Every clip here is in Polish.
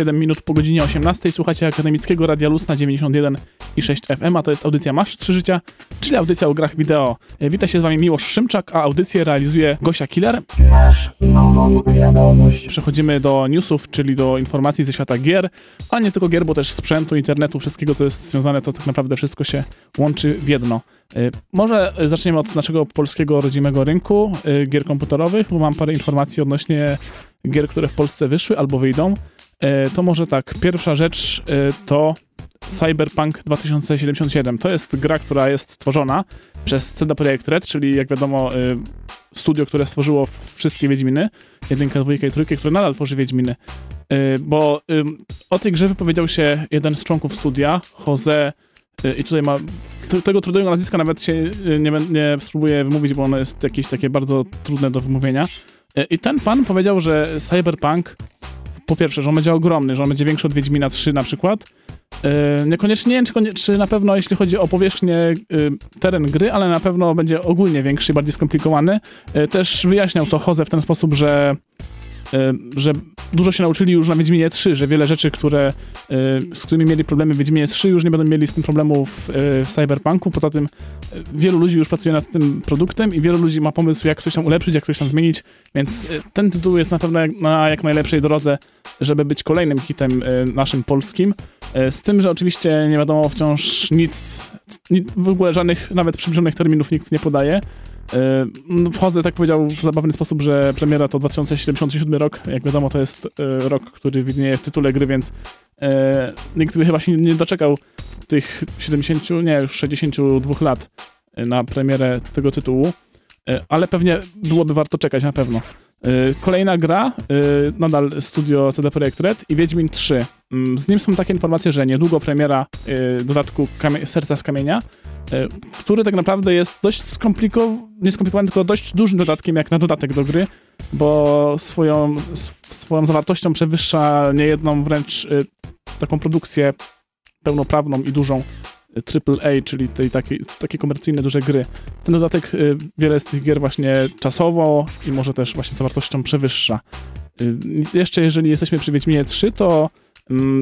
7 minut po godzinie 18. Słuchacie Akademickiego Radia Luz na 91 i 6 FM, a to jest audycja Masz 3 Życia, czyli audycja o grach wideo. E, Wita się z wami Miłosz Szymczak, a audycję realizuje Gosia Killer. Masz nową wiadomość. Przechodzimy do newsów, czyli do informacji ze świata gier, a nie tylko gier, bo też sprzętu, internetu, wszystkiego, co jest związane, to tak naprawdę wszystko się łączy w jedno. Y, Może zaczniemy od naszego polskiego rodzimego rynku y, gier komputerowych, bo mam parę informacji odnośnie gier, które w Polsce wyszły albo wyjdą. Y, To może tak, pierwsza rzecz y, to Cyberpunk 2077. To jest gra, która jest tworzona przez CD Projekt Red, czyli jak wiadomo y, studio, które stworzyło wszystkie Wiedźminy, jedynkę, dwójkę i trójkę, które nadal tworzy Wiedźminy. Bo o tej grze wypowiedział się jeden z członków studia, Jose, i tutaj ma, tego trudnego nazwiska nawet się nie, nie spróbuję wymówić, bo ono jest jakieś takie bardzo trudne do wymówienia. I ten pan powiedział, że Cyberpunk, po pierwsze, że on będzie ogromny, że on będzie większy od Wiedźmina 3 na przykład, y, Niekoniecznie, nie wiem, czy, na pewno, jeśli chodzi o powierzchnię, y, teren gry, ale na pewno będzie ogólnie większy, bardziej skomplikowany. Y, Też wyjaśniał to Jose w ten sposób, że że dużo się nauczyli już na Wiedźminie 3, że wiele rzeczy, które, y, z którymi mieli problemy w Wiedźminie 3, już nie będą mieli z tym problemów y, w Cyberpunku. Poza tym y, wielu ludzi już pracuje nad tym produktem i wielu ludzi ma pomysł, jak coś tam ulepszyć, jak coś tam zmienić, więc ten tytuł jest na pewno na jak najlepszej drodze, żeby być kolejnym hitem naszym polskim. Z tym, że oczywiście nie wiadomo wciąż nic w ogóle żadnych nawet przybliżonych terminów nikt nie podaje. Yy, Wchodzę, tak powiedział w zabawny sposób, że premiera to 2077 rok. Jak wiadomo, to jest e, rok, który widnieje w tytule gry, więc e, nikt by chyba się nie doczekał tych 70, nie, już 62 lat e, na premierę tego tytułu. E, ale pewnie byłoby warto czekać, na pewno. E, Kolejna gra, e, nadal studio CD Projekt Red i Wiedźmin 3. Mm, Z nim są takie informacje, że niedługo premiera e, dodatku kamie- Serca z Kamienia, e, który tak naprawdę jest dość skomplikowany, nie skomplikowany, tylko dość dużym dodatkiem jak na dodatek do gry, bo swoją, sw- swoją zawartością przewyższa niejedną wręcz y, taką produkcję pełnoprawną i dużą y, AAA, czyli tej takiej, takie komercyjne duże gry. Ten dodatek y, wiele z tych gier właśnie czasowo i może też właśnie zawartością przewyższa. Y, Jeszcze jeżeli jesteśmy przy Wiedźminie 3, to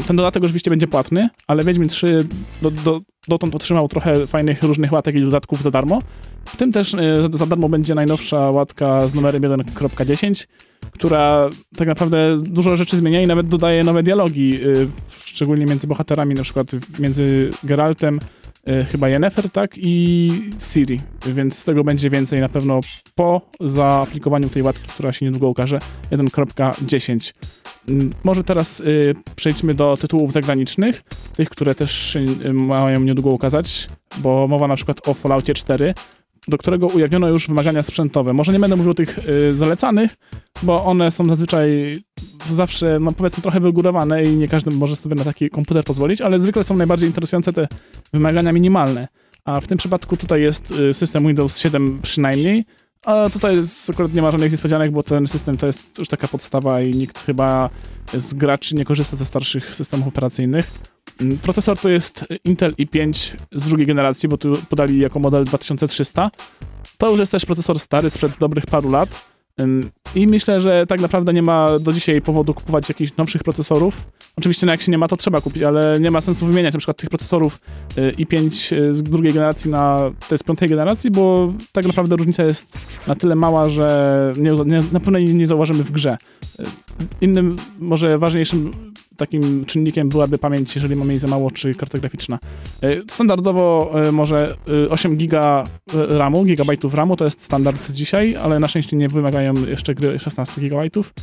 ten dodatek oczywiście będzie płatny, ale Wiedźmin 3 do, do, dotąd otrzymał trochę fajnych różnych łatek i dodatków za darmo. W tym też y, za- darmo będzie najnowsza łatka z numerem 1.10, która tak naprawdę dużo rzeczy zmienia i nawet dodaje nowe dialogi, y, szczególnie między bohaterami, na przykład między Geraltem, y, chyba Yennefer, tak, i Ciri, więc z tego będzie więcej na pewno po zaaplikowaniu tej łatki, która się niedługo ukaże, 1.10. Mm, Może teraz y, przejdźmy do tytułów zagranicznych, tych, które też y, mają niedługo ukazać, bo mowa na przykład o Falloutie 4, do którego ujawniono już wymagania sprzętowe. Może nie będę mówił o tych y, zalecanych, bo one są zazwyczaj zawsze, no powiedzmy, trochę wygórowane i nie każdy może sobie na taki komputer pozwolić, ale zwykle są najbardziej interesujące te wymagania minimalne. A w tym przypadku tutaj jest y, system Windows 7 przynajmniej, a tutaj akurat nie ma żadnych niespodzianek, bo ten system to jest już taka podstawa i nikt chyba z graczy nie korzysta ze starszych systemów operacyjnych. Mm, Procesor to jest Intel i5 z drugiej generacji, bo tu podali jako model 2300. To już jest też procesor stary, sprzed dobrych paru lat. I myślę, że tak naprawdę nie ma do dzisiaj powodu kupować jakichś nowszych procesorów. Oczywiście, no jak się nie ma, to trzeba kupić, ale nie ma sensu wymieniać na przykład tych procesorów y, i5 y, z drugiej generacji na te z piątej generacji, bo tak naprawdę różnica jest na tyle mała, że nie, nie, na pewno nie, nie zauważymy w grze. Y, Innym, może ważniejszym takim czynnikiem byłaby pamięć, jeżeli mamy jej za mało, czy karta graficzna. Y, Standardowo y, może y, 8 giga y, RAMu, gigabajtów RAMu, to jest standard dzisiaj, ale na szczęście nie wymagają jeszcze gry 16 gigabajtów.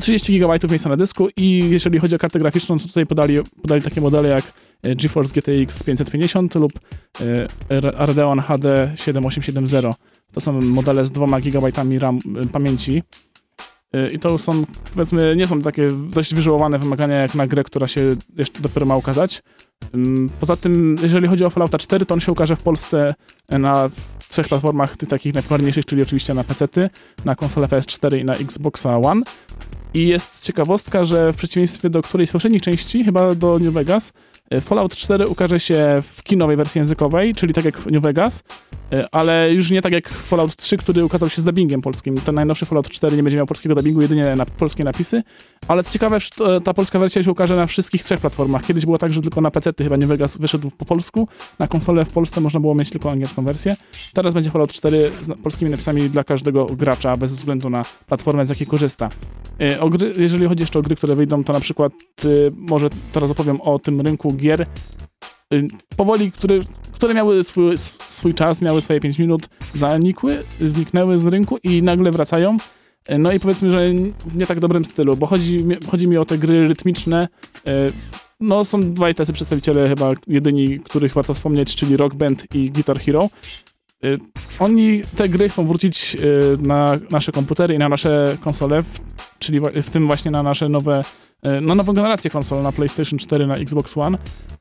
30 gigabajtów miejsca na dysku i jeżeli chodzi o kartę graficzną, to tutaj podali, podali takie modele jak GeForce GTX 550 lub Radeon HD 7870. To są modele z 2 gigabajtami RAM pamięci. Y, I to już są, powiedzmy, nie są takie dość wyżyłowane wymagania jak na grę, która się jeszcze dopiero ma ukazać. Poza tym, jeżeli chodzi o Fallouta 4, to on się ukaże w Polsce na trzech platformach tych takich najpopularniejszych, czyli oczywiście na PC, na konsolę PS4 i na Xboxa One. I jest ciekawostka, że w przeciwieństwie do którejś z poprzednich części, chyba do New Vegas, y, Fallout 4 ukaże się w kinowej wersji językowej, czyli tak jak New Vegas, y, ale już nie tak jak Fallout 3, który ukazał się z dubbingiem polskim. Ten najnowszy Fallout 4 nie będzie miał polskiego dubbingu, jedynie na polskie napisy, Ale co ciekawe, to- ta polska wersja się ukaże na wszystkich trzech platformach. Kiedyś było tak, że tylko na PC chyba nie Vegas wyszedł po polsku. Na konsolę w Polsce można było mieć tylko angielską wersję. Teraz będzie Fallout 4 z polskimi napisami dla każdego gracza, bez względu na platformę, z jakiej korzysta. E, gry, jeżeli chodzi jeszcze o gry, które wyjdą, to na przykład y, może teraz opowiem o tym rynku gier. Y, Powoli, które, które miały swój, swój czas, miały swoje 5 minut, zanikły, zniknęły z rynku i nagle wracają. E, No i powiedzmy, że w nie tak dobrym stylu, bo chodzi, chodzi mi o te gry rytmiczne. E, No, są dwaj tacy przedstawiciele, chyba jedyni, których warto wspomnieć, czyli Rock Band i Guitar Hero. Oni te gry chcą wrócić na nasze komputery i na nasze konsole, czyli w tym właśnie na nasze nowe, na nową generację konsol, na PlayStation 4, na Xbox One.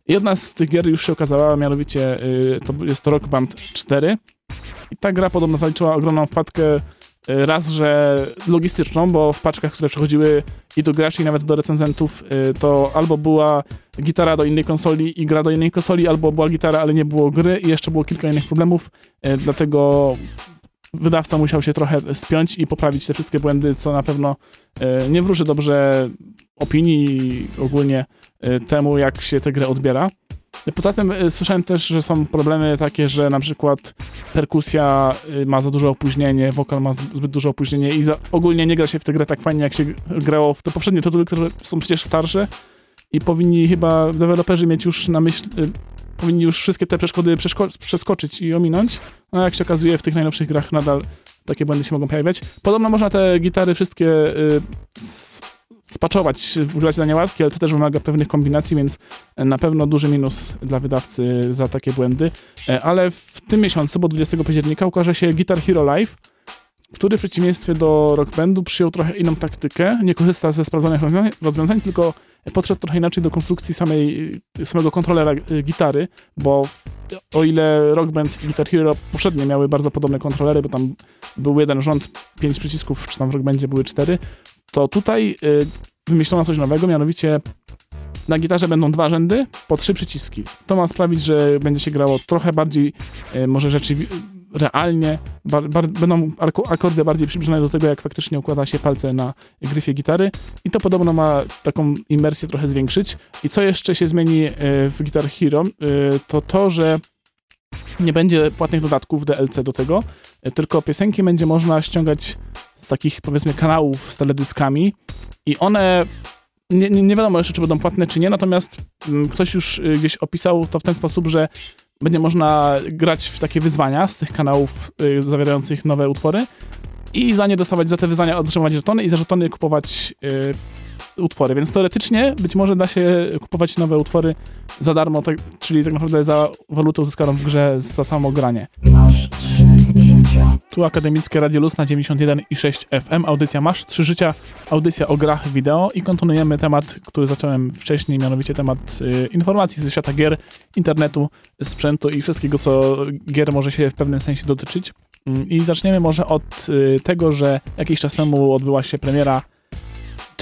Jedna z tych gier już się okazała, mianowicie e, to jest to Rock Band 4. I ta gra podobno zaliczyła ogromną wpadkę E, Raz, że logistyczną, bo w paczkach, które przechodziły i do graczy, i nawet do recenzentów, to albo była gitara do innej konsoli i gra do innej konsoli, albo była gitara, ale nie było gry i jeszcze było kilka innych problemów, dlatego wydawca musiał się trochę spiąć i poprawić te wszystkie błędy, co na pewno e, nie wróży dobrze opinii ogólnie e, temu, jak się tę grę odbiera. Poza tym e, słyszałem też, że są problemy takie, że na przykład perkusja ma za duże opóźnienie, wokal ma zbyt duże opóźnienie i za, ogólnie nie gra się w tę grę tak fajnie, jak się grało w te poprzednie tytuły, które są przecież starsze i powinni chyba deweloperzy mieć już na myśl, y, powinni już wszystkie te przeszkody przeszko- przeskoczyć i ominąć, a jak się okazuje w tych najnowszych grach nadal takie błędy się mogą pojawiać. Podobno można te gitary wszystkie y, spaczować, wgrać na niełatwiej, ale to też wymaga pewnych kombinacji, więc na pewno duży minus dla wydawcy za takie błędy. E, Ale w tym miesiącu, bo 20 października, ukaże się Guitar Hero Live, który w przeciwieństwie do Rock Bandu przyjął trochę inną taktykę. Nie korzysta ze sprawdzonych rozwiązań, rozwiązań tylko podszedł trochę inaczej do konstrukcji samej, samego kontrolera y, gitary, bo o ile Rock Band i Guitar Hero poprzednio miały bardzo podobne kontrolery, bo tam był jeden rząd, pięć przycisków, czy tam w Rock Bandzie były cztery, to tutaj y, wymyślono coś nowego, mianowicie na gitarze będą dwa rzędy po trzy przyciski. To ma sprawić, że będzie się grało trochę bardziej, e, może rzeczywiście realnie, bar, bar, będą akordy bardziej przybliżone do tego, jak faktycznie układa się palce na gryfie gitary. I to podobno ma taką imersję trochę zwiększyć. I co jeszcze się zmieni e, w Guitar Hero, e, to to, że nie będzie płatnych dodatków DLC do tego, e, tylko piosenki będzie można ściągać z takich powiedzmy kanałów z teledyskami. I one nie, nie, wiadomo jeszcze, czy będą płatne, czy nie, natomiast mm, ktoś już gdzieś opisał to w ten sposób, że będzie można grać w takie wyzwania z tych kanałów y, zawierających nowe utwory i za nie dostawać, za te wyzwania otrzymywać żetony i za żetony kupować y, utwory, więc teoretycznie być może da się kupować nowe utwory za darmo, tak, czyli tak naprawdę za walutę uzyskaną w grze za samo granie. Tu Akademickie Radio Luz na 91,6 FM, audycja Masz Trzy Życia, audycja o grach wideo i kontynuujemy temat, który zacząłem wcześniej, mianowicie temat y, informacji ze świata gier, internetu, sprzętu i wszystkiego, co gier może się w pewnym sensie dotyczyć. Mm, I zaczniemy może od y, tego, że jakiś czas temu odbyła się premiera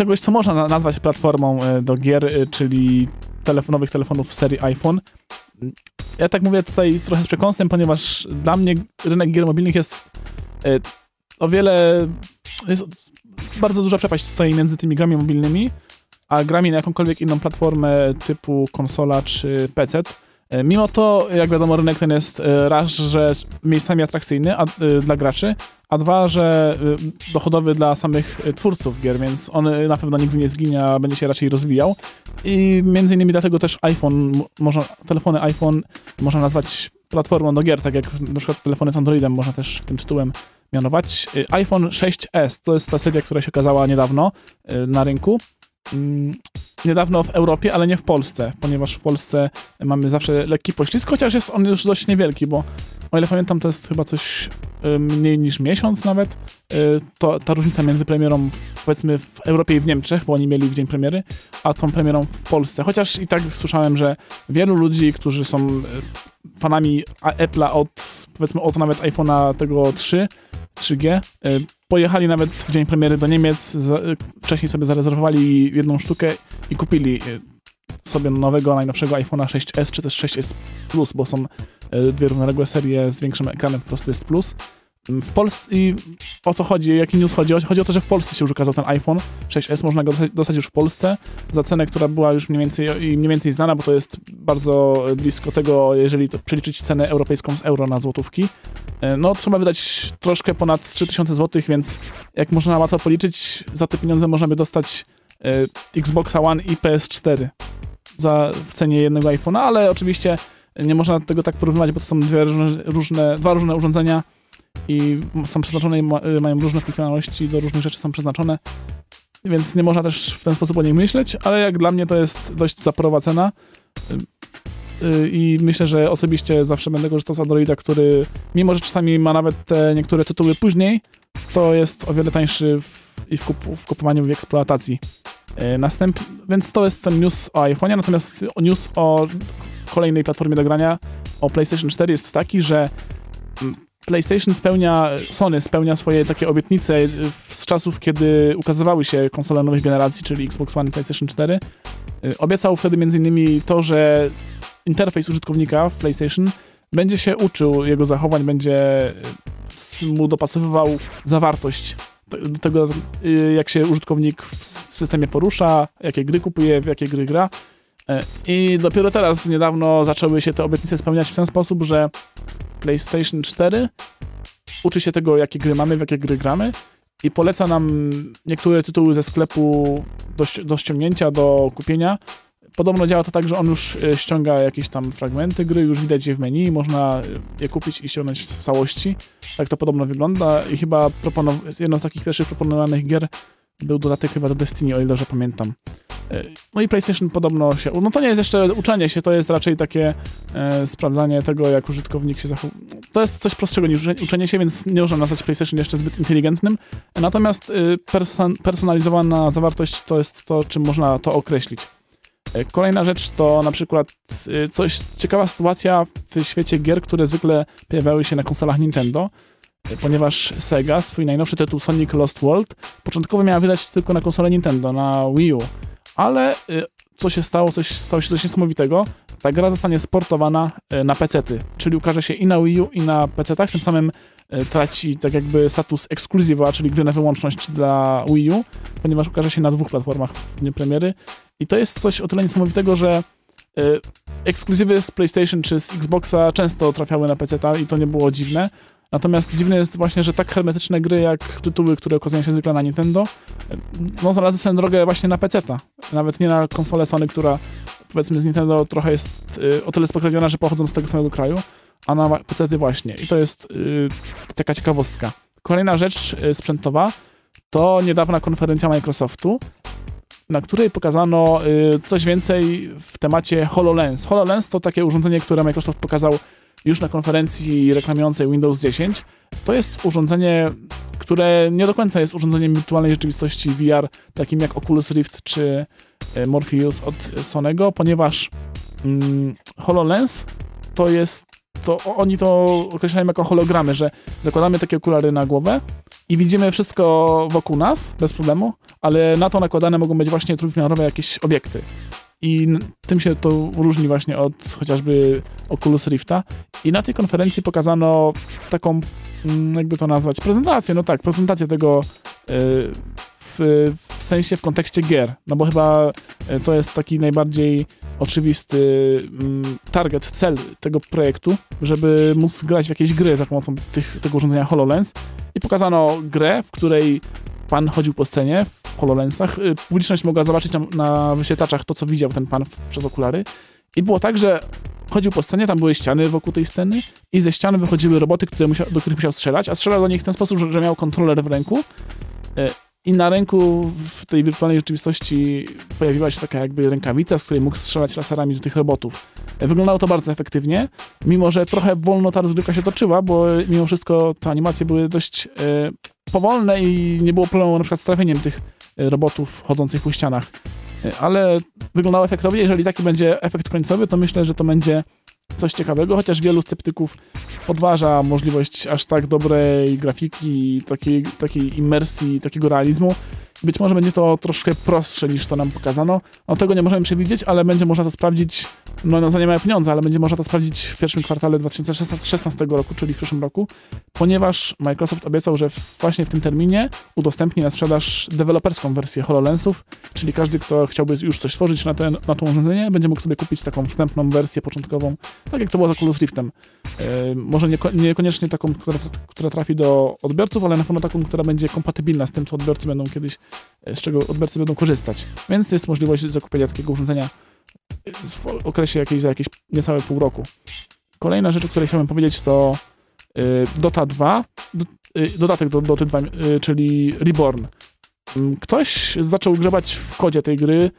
czegoś, co można na- nazwać platformą y, do gier, y, czyli telefonowych telefonów serii iPhone. Ja tak mówię tutaj trochę z przekąsem, ponieważ dla mnie rynek gier mobilnych jest e, o wiele. Jest, jest bardzo duża przepaść stoi między tymi grami mobilnymi, a grami na jakąkolwiek inną platformę typu konsola czy PC. E, Mimo to, jak wiadomo, rynek ten jest e, raz, że miejscami atrakcyjny a, e, dla graczy, a dwa, że e, dochodowy dla samych e, twórców gier, więc on e, na pewno nigdy nie zginie, a będzie się raczej rozwijał. I między innymi dlatego też iPhone, można, telefony iPhone można nazwać platformą do gier, tak jak na przykład telefony z Androidem można też tym tytułem mianować. Y, iPhone 6s to jest ta seria, która się okazała niedawno y, na rynku. Mm, Niedawno w Europie, ale nie w Polsce, ponieważ w Polsce mamy zawsze lekki poślizg, chociaż jest on już dość niewielki, bo o ile pamiętam, to jest chyba coś y, mniej niż miesiąc nawet. Y, To ta różnica między premierą powiedzmy w Europie i w Niemczech, bo oni mieli w dzień premiery, a tą premierą w Polsce. Chociaż i tak słyszałem, że wielu ludzi, którzy są y, fanami Apple'a od, powiedzmy, od nawet iPhone'a tego 3, 3G, y, pojechali nawet w dzień premiery do Niemiec, y, wcześniej sobie zarezerwowali jedną sztukę i kupili y, sobie nowego, najnowszego iPhone'a 6s, czy też 6s Plus, bo są dwie równoległe serie z większym ekranem, po prostu jest Plus. W Polsce i o co chodzi, jaki news chodzi? Chodzi o to, że w Polsce się już ukazał ten iPhone 6s, można go dostać już w Polsce za cenę, która była już mniej więcej, mniej więcej znana, bo to jest bardzo blisko tego, jeżeli to przeliczyć cenę europejską z euro na złotówki. E, no, trzeba wydać troszkę ponad 3000 zł, więc jak można łatwo policzyć, za te pieniądze można by dostać e, Xboxa One i PS4 za, w cenie jednego iPhone'a, ale oczywiście nie można tego tak porównywać, bo to są dwie różne, różne, dwa różne urządzenia i są przeznaczone i ma, mają różne funkcjonalności, do różnych rzeczy są przeznaczone, więc nie można też w ten sposób o nich myśleć, ale jak dla mnie to jest dość zaporowa cena yy, i myślę, że osobiście zawsze będę korzystał z Androida, który mimo, że czasami ma nawet te niektóre tytuły później, to jest o wiele tańszy w, i w, kup, w kupowaniu w eksploatacji. Następ, więc to jest ten news o iPhone'ie, natomiast news o kolejnej platformie do grania, o PlayStation 4 jest taki, że PlayStation spełnia, Sony spełnia swoje takie obietnice z czasów, kiedy ukazywały się konsole nowych generacji, czyli Xbox One i PlayStation 4. Obiecał wtedy m.in. to, że interfejs użytkownika w PlayStation będzie się uczył jego zachowań, będzie mu dopasowywał zawartość do tego, jak się użytkownik w systemie porusza, jakie gry kupuje, w jakie gry gra. I dopiero teraz, niedawno, zaczęły się te obietnice spełniać w ten sposób, że PlayStation 4 uczy się tego, jakie gry mamy, w jakie gry gramy i poleca nam niektóre tytuły ze sklepu do, do ściągnięcia, do kupienia. Podobno działa to tak, że on już e, ściąga jakieś tam fragmenty gry, już widać je w menu, można je kupić i ściągnąć w całości. Tak to podobno wygląda i chyba jedną z takich pierwszych proponowanych gier był dodatek chyba do Destiny, o ile dobrze pamiętam. E, no i PlayStation podobno się. No to nie jest jeszcze uczenie się, to jest raczej takie e, sprawdzanie tego, jak użytkownik się zachowuje. To jest coś prostszego niż uczenie się, więc nie można nazwać PlayStation jeszcze zbyt inteligentnym. Natomiast e, person personalizowana zawartość to jest to, czym można to określić. E, kolejna rzecz to na przykład e, coś ciekawa sytuacja w świecie gier, które zwykle pojawiały się na konsolach Nintendo ponieważ Sega swój najnowszy tytuł Sonic Lost World początkowo miała wydać tylko na konsolę Nintendo, na Wii U, ale y, co się stało, coś, stało się coś niesamowitego, ta gra zostanie sportowana y, na PC-ty, czyli ukaże się i na Wii U, i na PC-tach, tym samym y, traci tak jakby status ekskluzywa, czyli gry na wyłączność dla Wii U, ponieważ ukaże się na dwóch platformach w dniu premiery. I to jest coś o tyle niesamowitego, że ekskluzywy z PlayStation czy z Xboxa często trafiały na PC i to nie było dziwne, Natomiast dziwne jest właśnie, że tak hermetyczne gry jak tytuły, które okazują się zwykle na Nintendo, no znalazły swoją drogę właśnie na PC-ta. Nawet nie na konsolę Sony, która powiedzmy z Nintendo trochę jest y, o tyle spokrewniona, że pochodzą z tego samego kraju, a na PC-ty właśnie. I to jest y, taka ciekawostka. Kolejna rzecz y, sprzętowa to niedawna konferencja Microsoftu, na której pokazano y, coś więcej w temacie HoloLens. HoloLens to takie urządzenie, które Microsoft pokazał już na konferencji reklamującej Windows 10, to jest urządzenie, które nie do końca jest urządzeniem wirtualnej rzeczywistości VR, takim jak Oculus Rift czy e, Morpheus od Sonego, ponieważ mm, HoloLens to jest to oni to określają jako hologramy, że zakładamy takie okulary na głowę i widzimy wszystko wokół nas bez problemu, ale na to nakładane mogą być właśnie trójwymiarowe jakieś obiekty. I tym się to różni właśnie od chociażby Oculus Rifta. I na tej konferencji pokazano taką, mm, jakby to nazwać, prezentację, no tak, prezentację tego y, w, w sensie w kontekście gier. No bo chyba y, to jest taki najbardziej oczywisty mm, target, cel tego projektu, żeby móc grać w jakieś gry za pomocą tych, tego urządzenia HoloLens. I pokazano grę, w której pan chodził po scenie w HoloLensach. Y, publiczność mogła zobaczyć na, na wyświetlaczach to, co widział ten pan w, przez okulary. I było tak, że chodził po scenie, tam były ściany wokół tej sceny i ze ściany wychodziły roboty, które musiał, do których musiał strzelać, a strzelał do nich w ten sposób, że, że miał kontroler w ręku. I na ręku w tej wirtualnej rzeczywistości pojawiła się taka jakby rękawica, z której mógł strzelać laserami do tych robotów. Y, wyglądało to bardzo efektywnie, mimo że trochę wolno ta rozgrywka się toczyła, bo mimo wszystko te animacje były dość powolne i nie było problemu na przykład z trafieniem tych e, robotów chodzących po ścianach. E, ale wyglądało efektownie. Jeżeli taki będzie efekt końcowy, to myślę, że to będzie coś ciekawego, chociaż wielu sceptyków podważa możliwość aż tak dobrej grafiki, takiej, takiej imersji, takiego realizmu. Być może będzie to troszkę prostsze niż to nam pokazano. No tego nie możemy przewidzieć, ale będzie można to sprawdzić, no, no za nie pieniądze, ale będzie można to sprawdzić w pierwszym kwartale 2016 roku, czyli w przyszłym roku, ponieważ Microsoft obiecał, że właśnie w tym terminie udostępni na sprzedaż deweloperską wersję HoloLensów, czyli każdy, kto chciałby już coś stworzyć na, ten, na to urządzenie, będzie mógł sobie kupić taką wstępną wersję początkową, tak jak to było za Oculus Riftem. E, może nieko niekoniecznie taką, która, która trafi do odbiorców, ale na pewno taką, która będzie kompatybilna z tym, co odbiorcy będą kiedyś, z czego odbiorcy będą korzystać. Więc jest możliwość zakupienia takiego urządzenia w okresie jakieś, za jakieś niecałe pół roku. Kolejna rzecz, o której chciałbym powiedzieć, to y, Dota 2, do, y, dodatek do Dota 2, y, czyli Reborn. Mm, Ktoś zaczął grzebać w kodzie tej gry,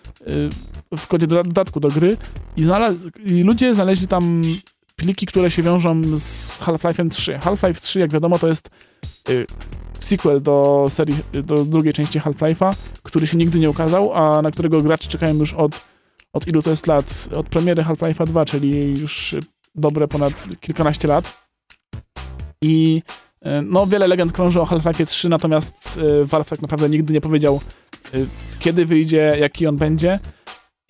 w kodzie doda- dodatku do gry i, znalaz- i ludzie znaleźli tam pliki, które się wiążą z Half-Life'em 3. Half-Life 3, jak wiadomo, to jest sequel do serii, do drugiej części Half-Life'a, który się nigdy nie ukazał, a na którego gracze czekają już od, od ilu to jest lat? Od premiery Half-Life'a 2, czyli już dobre ponad kilkanaście lat. I y, no, wiele legend krąży o Half-Life 3, natomiast y, Valve tak naprawdę nigdy nie powiedział, y, kiedy wyjdzie, jaki on będzie.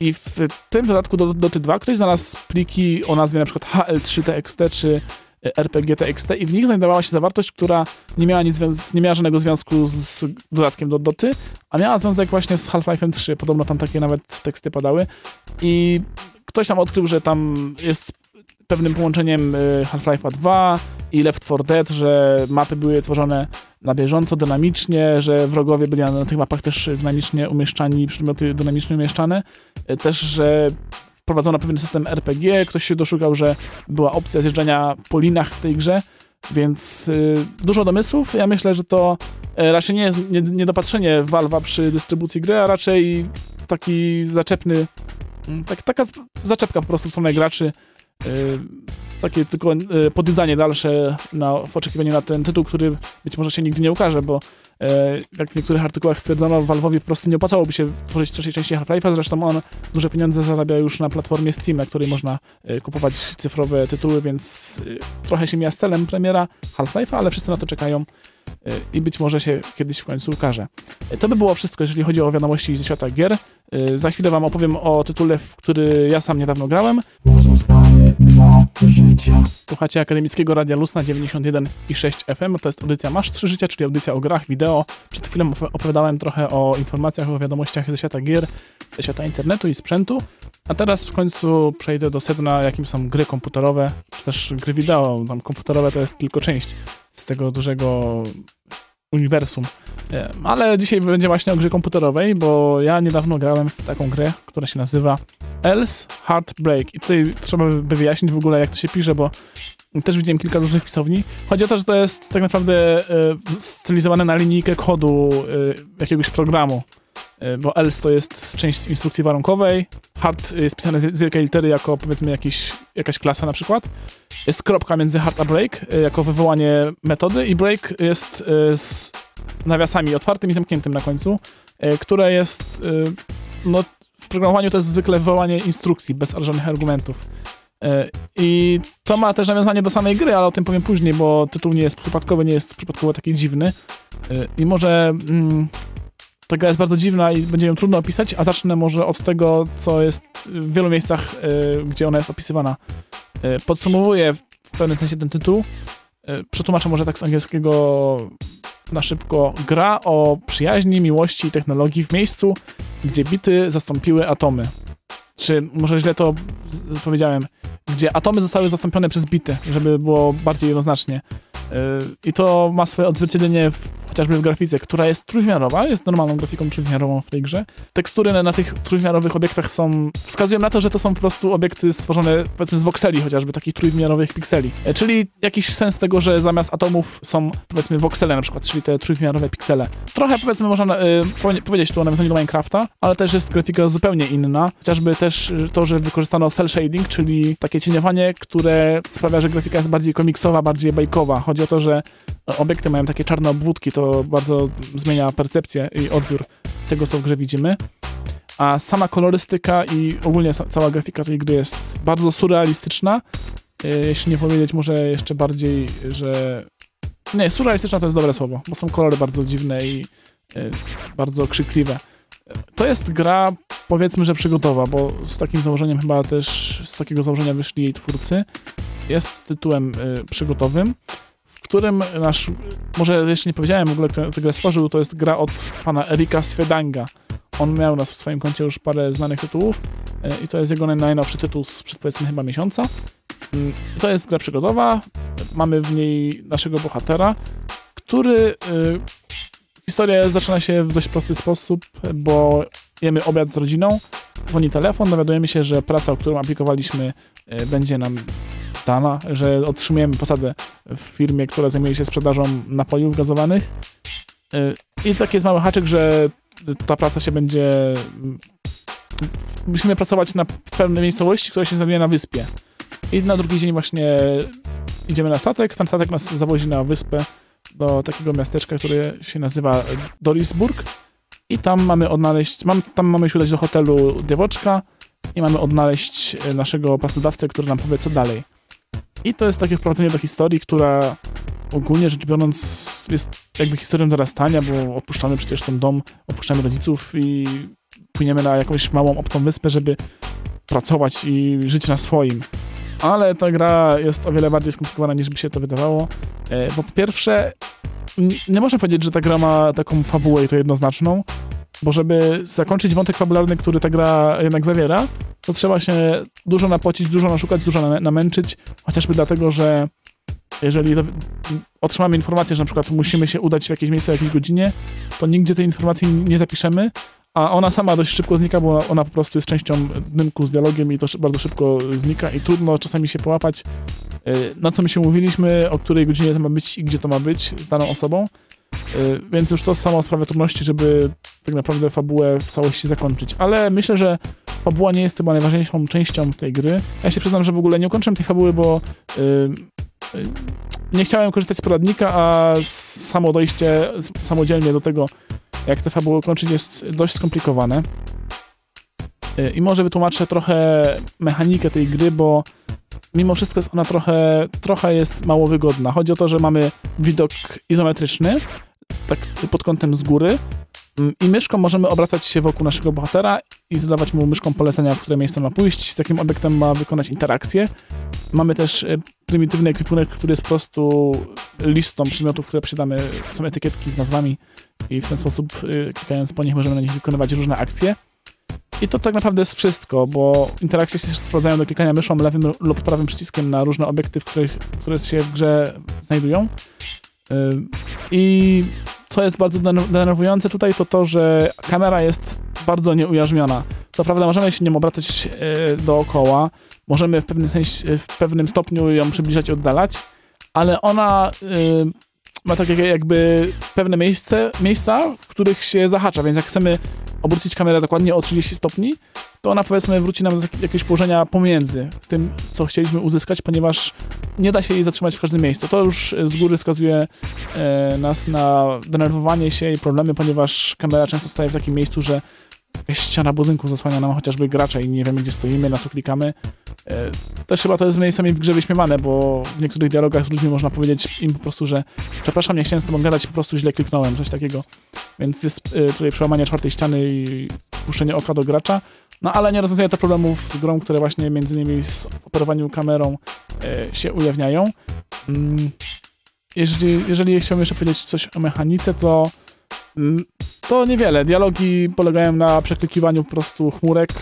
I w tym dodatku do Dota 2 ktoś znalazł pliki o nazwie na przykład HL3TXT czy RPG-TXT i w nich znajdowała się zawartość, która nie miała, nic, nie miała żadnego związku z dodatkiem do Doty, a miała związek właśnie z Half-Life'em 3. Podobno tam takie nawet teksty padały. I ktoś tam odkrył, że tam jest pewnym połączeniem y, Half-Life'a 2 i Left 4 Dead, że mapy były tworzone na bieżąco, dynamicznie, że wrogowie byli na, na tych mapach też dynamicznie umieszczani, przedmioty dynamicznie umieszczane. Y, Też, że wprowadzono pewien system RPG, ktoś się doszukał, że była opcja zjeżdżania po linach w tej grze, więc y, dużo domysłów. Ja myślę, że to y, raczej nie jest nie- niedopatrzenie Valve'a przy dystrybucji gry, a raczej taki zaczepny, mm, tak, taka zaczepka po prostu w stronę graczy. y, Takie tylko y, podjudzanie dalsze na, w oczekiwaniu na ten tytuł, który być może się nigdy nie ukaże, bo e, jak w niektórych artykułach stwierdzono, Valve'owi po prostu nie opłacałoby się tworzyć trzeciej części Half-Life'a, zresztą on duże pieniądze zarabia już na platformie Steam, na której można e, kupować cyfrowe tytuły, więc e, trochę się mija z celem premiera Half-Life'a, ale wszyscy na to czekają e, i być może się kiedyś w końcu ukaże. E, To by było wszystko, jeżeli chodzi o wiadomości ze świata gier. E, Za chwilę wam opowiem o tytule, w który ja sam niedawno grałem. Słuchacie Akademickiego Radia Lusna 91,6 FM. To jest audycja Masz 3 Życia, czyli audycja o grach, wideo. Przed chwilą opowi- opowiadałem trochę o informacjach, o wiadomościach ze świata gier, ze świata internetu i sprzętu. A teraz w końcu przejdę do sedna, jakim są gry komputerowe, czy też gry wideo. Tam komputerowe to jest tylko część z tego dużego uniwersum. Ale dzisiaj będzie właśnie o grze komputerowej, bo ja niedawno grałem w taką grę, która się nazywa Else Heartbreak. I tutaj trzeba by wyjaśnić w ogóle, jak to się pisze, bo też widziałem kilka różnych pisowni. Chodzi o to, że to jest tak naprawdę e, stylizowane na linijkę kodu e, jakiegoś programu. E, bo else to jest część instrukcji warunkowej. Hard jest pisane z wielkiej litery jako powiedzmy jakiś, jakaś klasa na przykład. Jest kropka między hard a break e, jako wywołanie metody i break jest e, z nawiasami otwartym i zamkniętym na końcu, które jest no w programowaniu to jest zwykle wywołanie instrukcji bez żadnych argumentów. I to ma też nawiązanie do samej gry, ale o tym powiem później, bo tytuł nie jest przypadkowy, nie jest przypadkowo taki dziwny. I może mm, ta gra jest bardzo dziwna i będzie ją trudno opisać, a zacznę może od tego, co jest w wielu miejscach, e, gdzie ona jest opisywana. E, Podsumowuję w pewnym sensie ten tytuł. E, Przetłumaczę może tak z angielskiego na szybko. Gra o przyjaźni, miłości i technologii w miejscu, gdzie bity zastąpiły atomy. Czy może źle to powiedziałem? Gdzie atomy zostały zastąpione przez bity, żeby było bardziej jednoznacznie. Yy, I to ma swoje odzwierciedlenie w, chociażby w grafice, która jest trójwymiarowa, jest normalną grafiką trójwymiarową w tej grze. Tekstury na, na tych trójwymiarowych obiektach są, wskazują na to, że to są po prostu obiekty stworzone powiedzmy z voxeli, chociażby takich trójwymiarowych pikseli. E, Czyli jakiś sens tego, że zamiast atomów są powiedzmy voxele na przykład, czyli te trójwymiarowe piksele. Trochę powiedzmy można y, powie- powiedzieć tu o nawiązaniu do Minecrafta, ale też jest grafika zupełnie inna. Chociażby też y, to, że wykorzystano cel shading, czyli takie cieniowanie, które sprawia, że grafika jest bardziej komiksowa, bardziej bajkowa. Chodzi o to, że e, obiekty mają takie czarne obwódki, to bardzo zmienia percepcję i odbiór tego, co w grze widzimy. A sama kolorystyka i ogólnie cała grafika tej gry jest bardzo surrealistyczna. E, Jeśli nie powiedzieć może jeszcze bardziej, że Nie, surrealistyczna to jest dobre słowo, bo są kolory bardzo dziwne i y, bardzo krzykliwe. To jest gra, powiedzmy, że przygotowa, bo z takim założeniem chyba też, z takiego założenia wyszli jej twórcy. Jest tytułem y, przygotowym, którym nasz, może jeszcze nie powiedziałem w ogóle, kto tę grę stworzył, to jest gra od pana Erika Svedanga. On miał nas w swoim koncie już parę znanych tytułów y, i to jest jego naj- najnowszy tytuł sprzed powiedzmy chyba miesiąca. Mm, To jest gra przygodowa, mamy w niej naszego bohatera, który... Y, historia zaczyna się w dość prosty sposób, bo jemy obiad z rodziną, dzwoni telefon, dowiadujemy się, że praca, o którą aplikowaliśmy, y, będzie nam że otrzymujemy posadę w firmie, która zajmuje się sprzedażą napojów gazowanych. Y, I taki jest mały haczyk, że ta praca się będzie... Musimy pracować na pewnej miejscowości, która się znajduje na wyspie. I na drugi dzień właśnie idziemy na statek. Ten statek nas zawozi na wyspę do takiego miasteczka, które się nazywa Dorisburg. I tam mamy odnaleźć, mam, tam mamy się udać do hotelu Diewoczka i mamy odnaleźć e, naszego pracodawcę, który nam powie, co dalej. I to jest takie wprowadzenie do historii, która ogólnie rzecz biorąc jest jakby historią dorastania, bo opuszczamy przecież ten dom, opuszczamy rodziców i płyniemy na jakąś małą obcą wyspę, żeby pracować i żyć na swoim. Ale ta gra jest o wiele bardziej skomplikowana niż by się to wydawało. E, Bo po pierwsze, nie można powiedzieć, że ta gra ma taką fabułę i to jednoznaczną, bo żeby zakończyć wątek fabularny, który ta gra jednak zawiera, to trzeba się dużo napocić, dużo naszukać, dużo na- namęczyć, chociażby dlatego, że jeżeli to, otrzymamy informację, że na przykład musimy się udać w jakieś miejsce o jakiejś godzinie, to nigdzie tej informacji nie zapiszemy, a ona sama dość szybko znika, bo ona, po prostu jest częścią dymku z dialogiem i to bardzo szybko znika i trudno czasami się połapać, y, na co my się umówiliśmy, o której godzinie to ma być i gdzie to ma być z daną osobą. Y, Więc już to samo sprawia trudności, żeby tak naprawdę fabułę w całości zakończyć. Ale myślę, że fabuła nie jest chyba najważniejszą częścią tej gry. Ja się przyznam, że w ogóle nie ukończyłem tej fabuły, bo y, y, nie chciałem korzystać z poradnika, a samo dojście samodzielnie do tego, jak tę fabułę ukończyć jest dość skomplikowane. Y, I może wytłumaczę trochę mechanikę tej gry, bo mimo wszystko jest ona trochę, trochę jest mało wygodna. Chodzi o to, że mamy widok izometryczny, tak pod kątem z góry i myszką możemy obracać się wokół naszego bohatera i zadawać mu myszką polecenia, w które miejsce ma pójść. Z takim obiektem ma wykonać interakcję. Mamy też y, prymitywny ekwipunek, który jest po prostu listą przedmiotów, które posiadamy. Są etykietki z nazwami i w ten sposób, y, klikając po nich, możemy na nich wykonywać różne akcje. I to tak naprawdę jest wszystko, bo interakcje się sprowadzają do klikania myszą lewym lub prawym przyciskiem na różne obiekty, w których, które się w grze znajdują. Y, I co jest bardzo dener- denerwujące tutaj, to to, że kamera jest bardzo nieujarzmiona. To prawda, możemy się nią obracać y, dookoła, możemy w pewnym sensie, w pewnym stopniu ją przybliżać i oddalać, ale ona y, ma takie jakby pewne miejsce, miejsca, w których się zahacza, więc jak chcemy obrócić kamerę dokładnie o 30 stopni, to ona powiedzmy wróci nam do tak- jakiegoś położenia pomiędzy tym, co chcieliśmy uzyskać, ponieważ nie da się jej zatrzymać w każdym miejscu. To już z góry wskazuje e, nas na denerwowanie się i problemy, ponieważ kamera często staje w takim miejscu, że jakaś ściana budynku zasłania nam chociażby gracza i nie wiemy, gdzie stoimy, na co klikamy. E, też chyba to jest miejscami w grze wyśmiewane, bo w niektórych dialogach z ludźmi można powiedzieć im po prostu, że przepraszam, nie chciałem z tobą gadać, po prostu źle kliknąłem, coś takiego. Więc jest e, tutaj przełamanie czwartej ściany i puszczenie oka do gracza. No ale nie rozwiązuje to problemów z grą, które właśnie między innymi z operowaniem kamerą e, się ujawniają. Mm, jeżeli, jeżeli chciałbym jeszcze powiedzieć coś o mechanice, to mm, to niewiele. Dialogi polegają na przeklikiwaniu po prostu chmurek,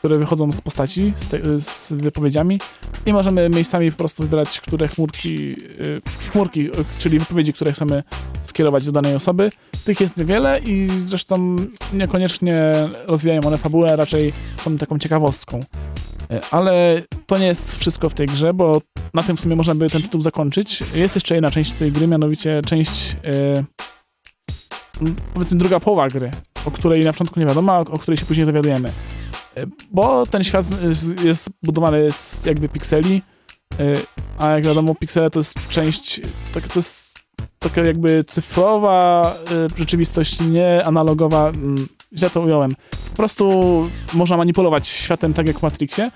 które wychodzą z postaci, z, te, z wypowiedziami i możemy miejscami po prostu wybierać, które chmurki, y, chmurki, y, czyli wypowiedzi, które chcemy skierować do danej osoby. Tych jest niewiele i zresztą niekoniecznie rozwijają one fabułę, raczej są taką ciekawostką. Y, Ale to nie jest wszystko w tej grze, bo na tym w sumie można by ten tytuł zakończyć. Jest jeszcze jedna część tej gry, mianowicie część m, powiedzmy druga połowa gry, o której na początku nie wiadomo, a o której się później dowiadujemy. Bo ten świat jest, budowany z jakby pikseli, y, a jak wiadomo, piksele to jest część, tak, to jest taka jakby cyfrowa y, rzeczywistość, nie analogowa. mm, Źle to ująłem. Po prostu można manipulować światem tak jak w Matrixie,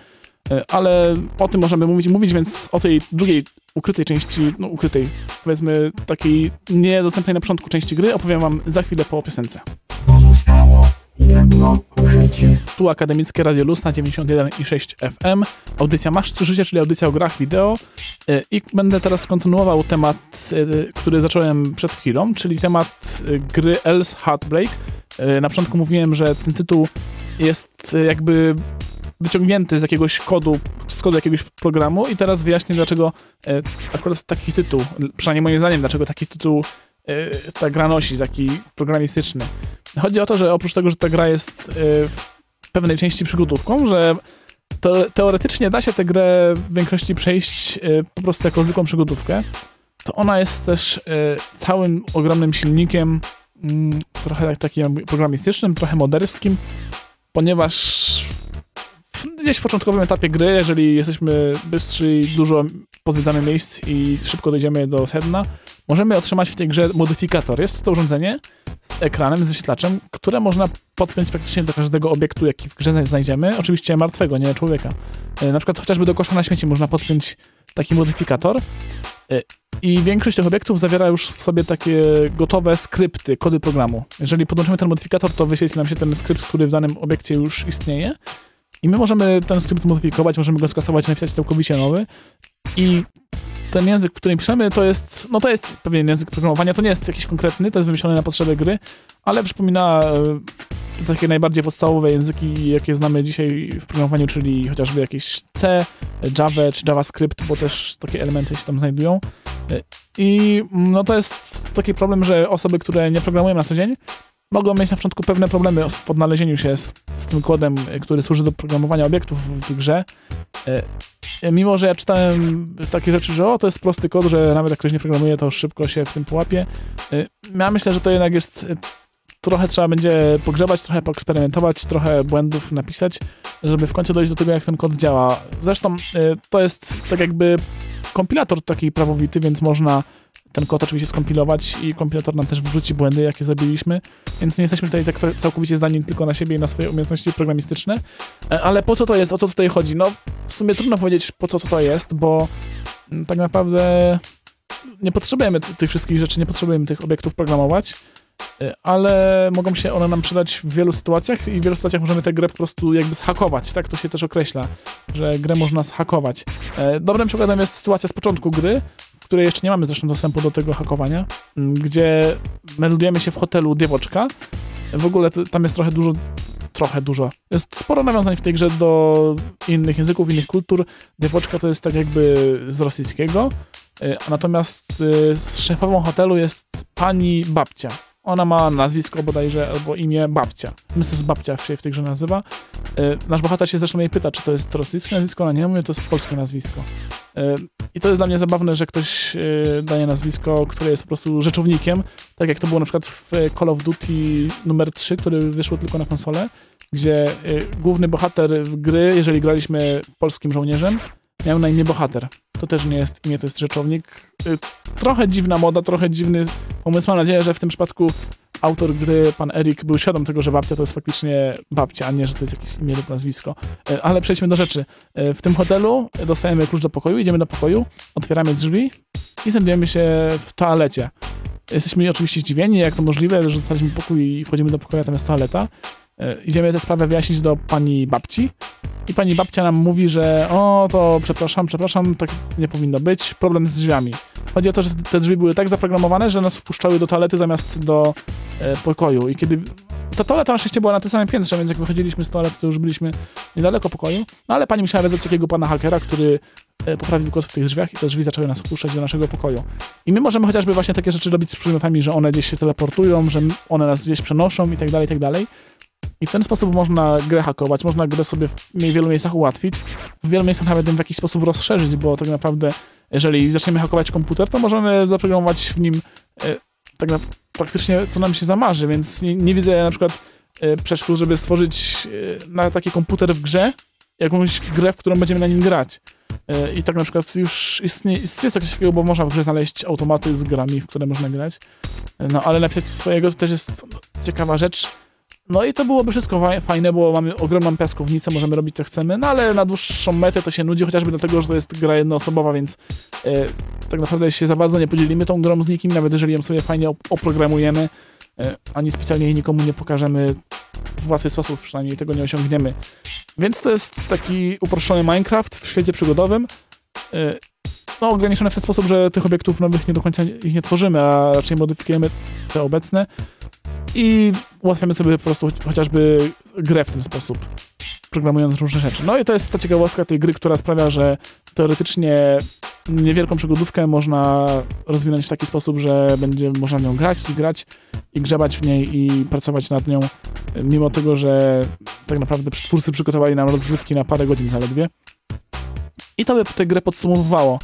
e, ale o tym możemy mówić, mówić, więc o tej drugiej ukrytej części, no ukrytej, powiedzmy takiej niedostępnej na początku części gry opowiem wam za chwilę po piosence. Tu Akademickie Radio Luz na 91,6 FM. Audycja Masz Trzy Życie, czyli audycja o grach wideo. E, I będę teraz kontynuował temat, e, który zacząłem przed chwilą, czyli temat e, gry Else Heartbreak. Na początku mówiłem, że ten tytuł jest jakby wyciągnięty z jakiegoś kodu, z kodu jakiegoś programu i teraz wyjaśnię, dlaczego akurat taki tytuł, przynajmniej moim zdaniem, dlaczego taki tytuł ta gra nosi, taki programistyczny. Chodzi o to, że oprócz tego, że ta gra jest e, w pewnej części przygodówką, że teoretycznie da się tę grę w większości przejść e, po prostu jako zwykłą przygodówkę, to ona jest też e, całym ogromnym silnikiem, mm, trochę tak- takim programistycznym, trochę moderskim, ponieważ gdzieś w początkowym etapie gry, jeżeli jesteśmy bystrzy i dużo pozwiedzamy miejsc i szybko dojdziemy do sedna, możemy otrzymać w tej grze modyfikator. Jest to urządzenie z ekranem, z wyświetlaczem, które można podpiąć praktycznie do każdego obiektu, jaki w grze znajdziemy. Oczywiście martwego, nie człowieka. E, Na przykład chociażby do kosza na śmieci można podpiąć taki modyfikator. E, I większość tych obiektów zawiera już w sobie takie gotowe skrypty, kody programu. Jeżeli podłączymy ten modyfikator, to wyświetli nam się ten skrypt, który w danym obiekcie już istnieje. I my możemy ten skrypt zmodyfikować, możemy go skasować, napisać całkowicie nowy. I ten język, w którym piszemy, to jest, no to jest pewien język programowania, to nie jest jakiś konkretny, to jest wymyślony na potrzeby gry, ale przypomina e, takie najbardziej podstawowe języki, jakie znamy dzisiaj w programowaniu, czyli chociażby jakieś C, Java czy JavaScript, bo też takie elementy się tam znajdują. E, I no to jest taki problem, że osoby, które nie programują na co dzień, mogą mieć na początku pewne problemy w odnalezieniu się z, z tym kodem, e, który służy do programowania obiektów w, w grze. E, Mimo, że ja czytałem takie rzeczy, że o, to jest prosty kod, że nawet jak ktoś nie programuje, to szybko się w tym połapie. E, Ja myślę, że to jednak jest trochę trzeba będzie pogrzebać, trochę poeksperymentować, trochę błędów napisać, żeby w końcu dojść do tego, jak ten kod działa. Zresztą to jest tak jakby kompilator taki prawowity, więc można ten kod oczywiście skompilować i kompilator nam też wrzuci błędy, jakie zrobiliśmy, więc nie jesteśmy tutaj tak całkowicie zdani tylko na siebie i na swoje umiejętności programistyczne. E, Ale po co to jest? O co tutaj chodzi? No, w sumie trudno powiedzieć, po co to jest, bo mm, tak naprawdę nie potrzebujemy tych wszystkich rzeczy, nie potrzebujemy tych obiektów programować, e, ale mogą się one nam przydać w wielu sytuacjach i w wielu sytuacjach możemy tę grę po prostu jakby zhakować, tak to się też określa, że grę można zhakować. E, Dobrym przykładem jest sytuacja z początku gry, której jeszcze nie mamy zresztą dostępu do tego hakowania, m, gdzie meldujemy się w hotelu Diewoczka. W ogóle tam jest trochę dużo, trochę dużo. Jest sporo nawiązań w tej grze do innych języków, innych kultur. Diewoczka to jest tak jakby z rosyjskiego, a natomiast e, z szefową hotelu jest pani babcia. Ona ma nazwisko bodajże, albo imię babcia. Mrs. Babcia się w tej grze nazywa. E, Nasz bohater się zresztą jej pyta, czy to jest rosyjskie nazwisko, ona nie mówi, to jest polskie nazwisko. E, I to jest dla mnie zabawne, że ktoś e, daje nazwisko, które jest po prostu rzeczownikiem, tak jak to było na przykład w Call of Duty numer 3, który wyszło tylko na konsolę, gdzie główny bohater w gry, jeżeli graliśmy polskim żołnierzem, miał na imię bohater. To też nie jest imię, to jest rzeczownik. E, Trochę dziwna moda, trochę dziwny pomysł. Mam nadzieję, że w tym przypadku autor gry, pan Erik, był świadom tego, że babcia to jest faktycznie babcia, a nie, że to jest jakieś imię lub nazwisko. E, Ale przejdźmy do rzeczy. E, W tym hotelu dostajemy klucz do pokoju, idziemy do pokoju, otwieramy drzwi i znajdujemy się w toalecie. Jesteśmy oczywiście zdziwieni, jak to możliwe, że dostaliśmy pokój i wchodzimy do pokoju, a tam jest toaleta. E, Idziemy tę sprawę wyjaśnić do pani babci i pani babcia nam mówi, że o, to przepraszam, przepraszam, tak nie powinno być, problem z drzwiami. Chodzi o to, że te drzwi były tak zaprogramowane, że nas wpuszczały do toalety zamiast do e, pokoju i kiedy... Ta toaleta na szczęście była na tym samym piętrze, więc jak wychodziliśmy z toalety, to już byliśmy niedaleko pokoju. No ale pani musiała wezwać takiego pana hakera, który e, poprawił kod w tych drzwiach i te drzwi zaczęły nas wpuszczać do naszego pokoju. I my możemy chociażby właśnie takie rzeczy robić z przedmiotami, że one gdzieś się teleportują, że one nas gdzieś przenoszą i tak dalej, i tak dalej. I w ten sposób można grę hakować, można grę sobie w wielu miejscach ułatwić, w wielu miejscach nawet w jakiś sposób rozszerzyć, bo tak naprawdę jeżeli zaczniemy hakować komputer, to możemy zaprogramować w nim e, tak na, praktycznie co nam się zamarzy, więc nie, nie widzę na przykład e, przeszkód, żeby stworzyć e, na taki komputer w grze jakąś grę, w którą będziemy na nim grać. E, I tak na przykład już istnieje, jest coś takiego, bo można w grze znaleźć automaty z grami, w które można grać. E, No ale napisać swojego to też jest ciekawa rzecz. No i to byłoby wszystko fa- fajne, bo mamy ogromną piaskownicę, możemy robić co chcemy, no ale na dłuższą metę to się nudzi, chociażby dlatego, że to jest gra jednoosobowa, więc e, tak naprawdę się za bardzo nie podzielimy tą grą z nikim, nawet jeżeli ją sobie fajnie op- oprogramujemy, e, ani specjalnie jej nikomu nie pokażemy w łatwy sposób, przynajmniej tego nie osiągniemy. Więc to jest taki uproszczony Minecraft w świecie przygodowym, e, no ograniczony w ten sposób, że tych obiektów nowych nie do końca ich nie tworzymy, a raczej modyfikujemy te obecne i ułatwiamy sobie po prostu chociażby grę w ten sposób, programując różne rzeczy. No i to jest ta ciekawostka tej gry, która sprawia, że teoretycznie niewielką przygodówkę można rozwinąć w taki sposób, że będzie można w nią grać i grać i grzebać w niej i pracować nad nią, mimo tego, że tak naprawdę twórcy przygotowali nam rozgrywki na parę godzin zaledwie. I to by tę grę podsumowywało.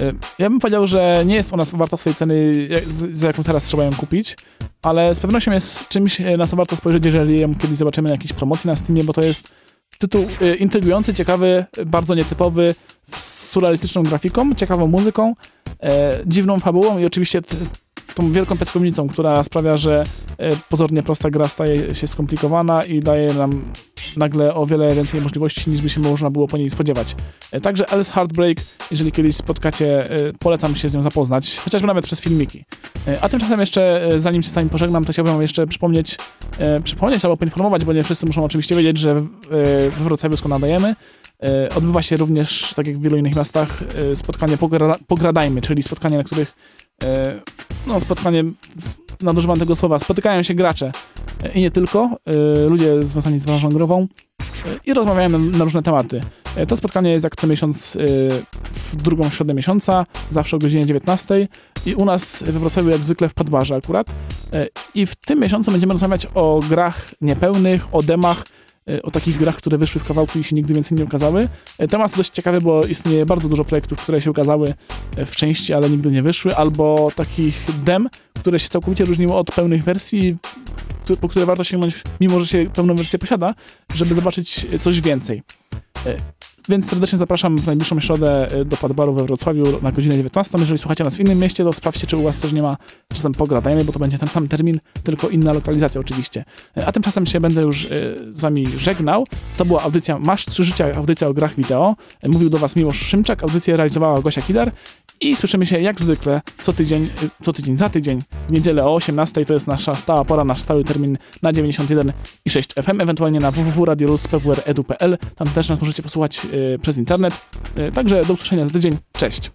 Y, Ja bym powiedział, że nie jest ona warta swojej ceny, za jaką teraz trzeba ją kupić, ale z pewnością jest czymś, e, na co warto spojrzeć, jeżeli ją kiedyś zobaczymy na jakiejś promocji na Steamie, bo to jest tytuł e, intrygujący, ciekawy, bardzo nietypowy, z surrealistyczną grafiką, ciekawą muzyką, dziwną fabułą i oczywiście tą wielką piaskownicą, która sprawia, że e, pozornie prosta gra staje się skomplikowana i daje nam nagle o wiele więcej możliwości, niż by się można było po niej spodziewać. E, Także Alice Heartbreak, jeżeli kiedyś spotkacie, e, polecam się z nią zapoznać, chociażby nawet przez filmiki. A tymczasem jeszcze, zanim się z wami pożegnam, to chciałbym jeszcze przypomnieć, przypomnieć albo poinformować, bo nie wszyscy muszą oczywiście wiedzieć, że we Wrocławiu nadajemy, odbywa się również, tak jak w wielu innych miastach, spotkanie pogra, Pogradajmy, czyli spotkanie, na których no spotkanie, nadużywam tego słowa, spotykają się gracze. E, i nie tylko, e, ludzie związani z branżą grową. E, i rozmawiają na, różne tematy. E, To spotkanie jest jak co miesiąc e, w drugą środę miesiąca, zawsze o godzinie 19 i u nas we Wrocławiu jak zwykle w Padbarze akurat. E, I w tym miesiącu będziemy rozmawiać o grach niepełnych, o demach, e, o takich grach, które wyszły w kawałku i się nigdy więcej nie ukazały. E, Temat dość ciekawy, bo istnieje bardzo dużo projektów, które się ukazały e, w części, ale nigdy nie wyszły, albo takich dem, które się całkowicie różniły od pełnych wersji, po które warto sięgnąć, mimo że się pełną wersję posiada, żeby zobaczyć e, coś więcej. E, Więc serdecznie zapraszam w najbliższą środę e, do Padbaru we Wrocławiu na godzinę 19. Jeżeli słuchacie nas w innym mieście, to sprawdźcie, czy u was też nie ma czasem pogradajmy, bo to będzie ten sam termin, tylko inna lokalizacja oczywiście. E, A tymczasem się będę już e, z wami żegnał. To była audycja Masz trzy życia, audycja o grach wideo. E, Mówił do was Miłosz Szymczak, audycję realizowała Gosia Kilar i słyszymy się jak zwykle co tydzień, e, co tydzień za tydzień, w niedzielę o 18. To jest nasza stała pora, nasz stały termin na 91 i 6 FM, ewentualnie na www.radiorus.pwr.edu.pl. Tam też nas możecie posłuchać e, przez internet. E, Także do usłyszenia za tydzień. Cześć!